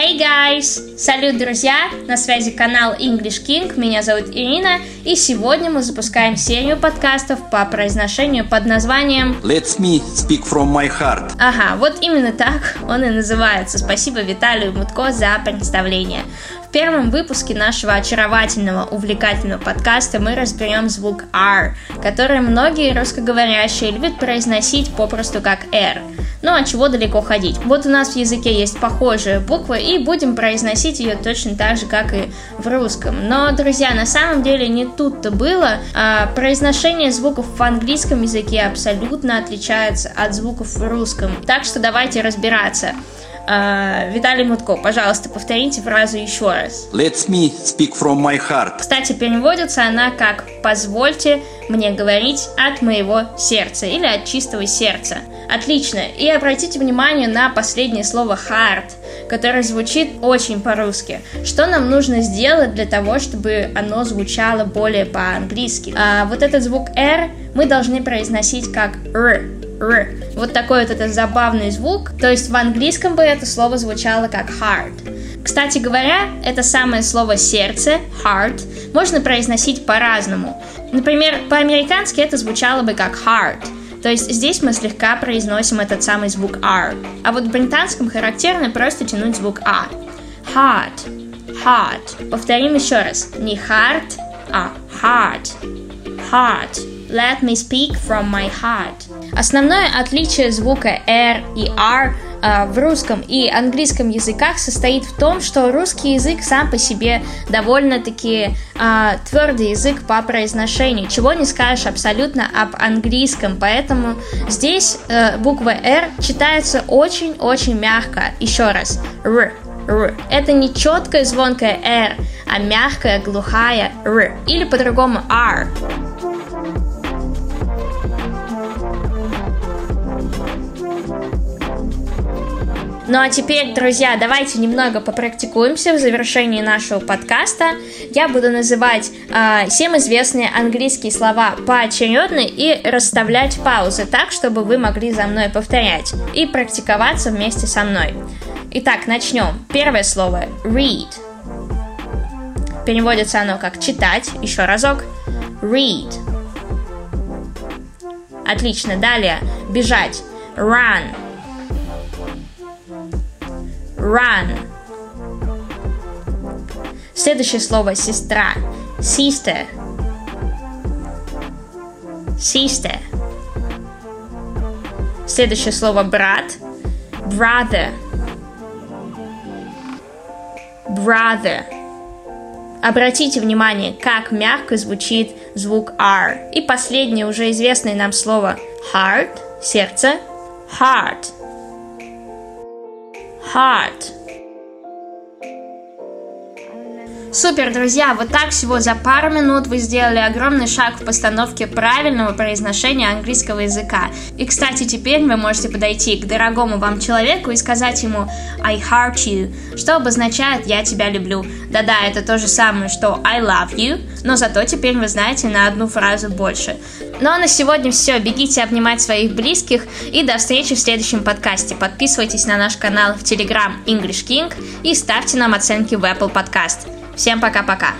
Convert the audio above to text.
Hey guys! Салют, друзья! На связи канал English King, меня зовут Ирина, и сегодня мы запускаем серию подкастов по произношению под названием Let me speak from my heart. Ага, вот именно так он и называется. Спасибо Виталию Мутко за представление. В первом выпуске нашего очаровательного, увлекательного подкаста мы разберем звук R, который многие русскоговорящие любят произносить попросту как R. Ну а чего далеко ходить? Вот у нас в языке есть похожая буква, и будем произносить ее точно так же, как и в русском. Но, друзья, на самом деле не тут-то было. А произношение звуков в английском языке абсолютно отличается от звуков в русском. Так что давайте разбираться. Uh, Виталий Мутко, пожалуйста, повторите фразу еще раз. Let me speak from my heart. Кстати, переводится она как «позвольте мне говорить от моего сердца» или «от чистого сердца». Отлично. И обратите внимание на последнее слово heart, которое звучит очень по-русски. Что нам нужно сделать для того, чтобы оно звучало более по-английски? А, вот этот звук R мы должны произносить как R. R. Вот такой вот это забавный звук. То есть в английском бы это слово звучало как heart. Кстати говоря, это самое слово сердце, heart, можно произносить по-разному. Например, по-американски это звучало бы как heart. То есть здесь мы слегка произносим этот самый звук R. А вот в британском характерно просто тянуть звук А. Heart. Heart. Повторим еще раз. Не heart, а heart. Heart. Let me speak from my heart. Основное отличие звука R и R э, в русском и английском языках состоит в том, что русский язык сам по себе довольно-таки э, твердый язык по произношению, чего не скажешь абсолютно об английском, поэтому здесь э, буква R читается очень-очень мягко. Еще раз. R. R. Это не четкая звонкая R, а мягкая, глухая R. Или по-другому R. Ну а теперь, друзья, давайте немного попрактикуемся в завершении нашего подкаста. Я буду называть э, всем известные английские слова поочередно и расставлять паузы так, чтобы вы могли за мной повторять и практиковаться вместе со мной. Итак, начнем. Первое слово read. Переводится оно как читать. Еще разок. Read. Отлично. Далее. Бежать. Run run. Следующее слово сестра. Sister. Sister. Следующее слово брат. Brother. Brother. Обратите внимание, как мягко звучит звук R. И последнее уже известное нам слово heart, сердце, heart heart. Супер, друзья! Вот так всего за пару минут вы сделали огромный шаг в постановке правильного произношения английского языка. И, кстати, теперь вы можете подойти к дорогому вам человеку и сказать ему I heart you, что обозначает «я тебя люблю». Да-да, это то же самое, что I love you, но зато теперь вы знаете на одну фразу больше. Ну а на сегодня все. Бегите обнимать своих близких и до встречи в следующем подкасте. Подписывайтесь на наш канал в Telegram English King и ставьте нам оценки в Apple Podcast. Всем пока-пока.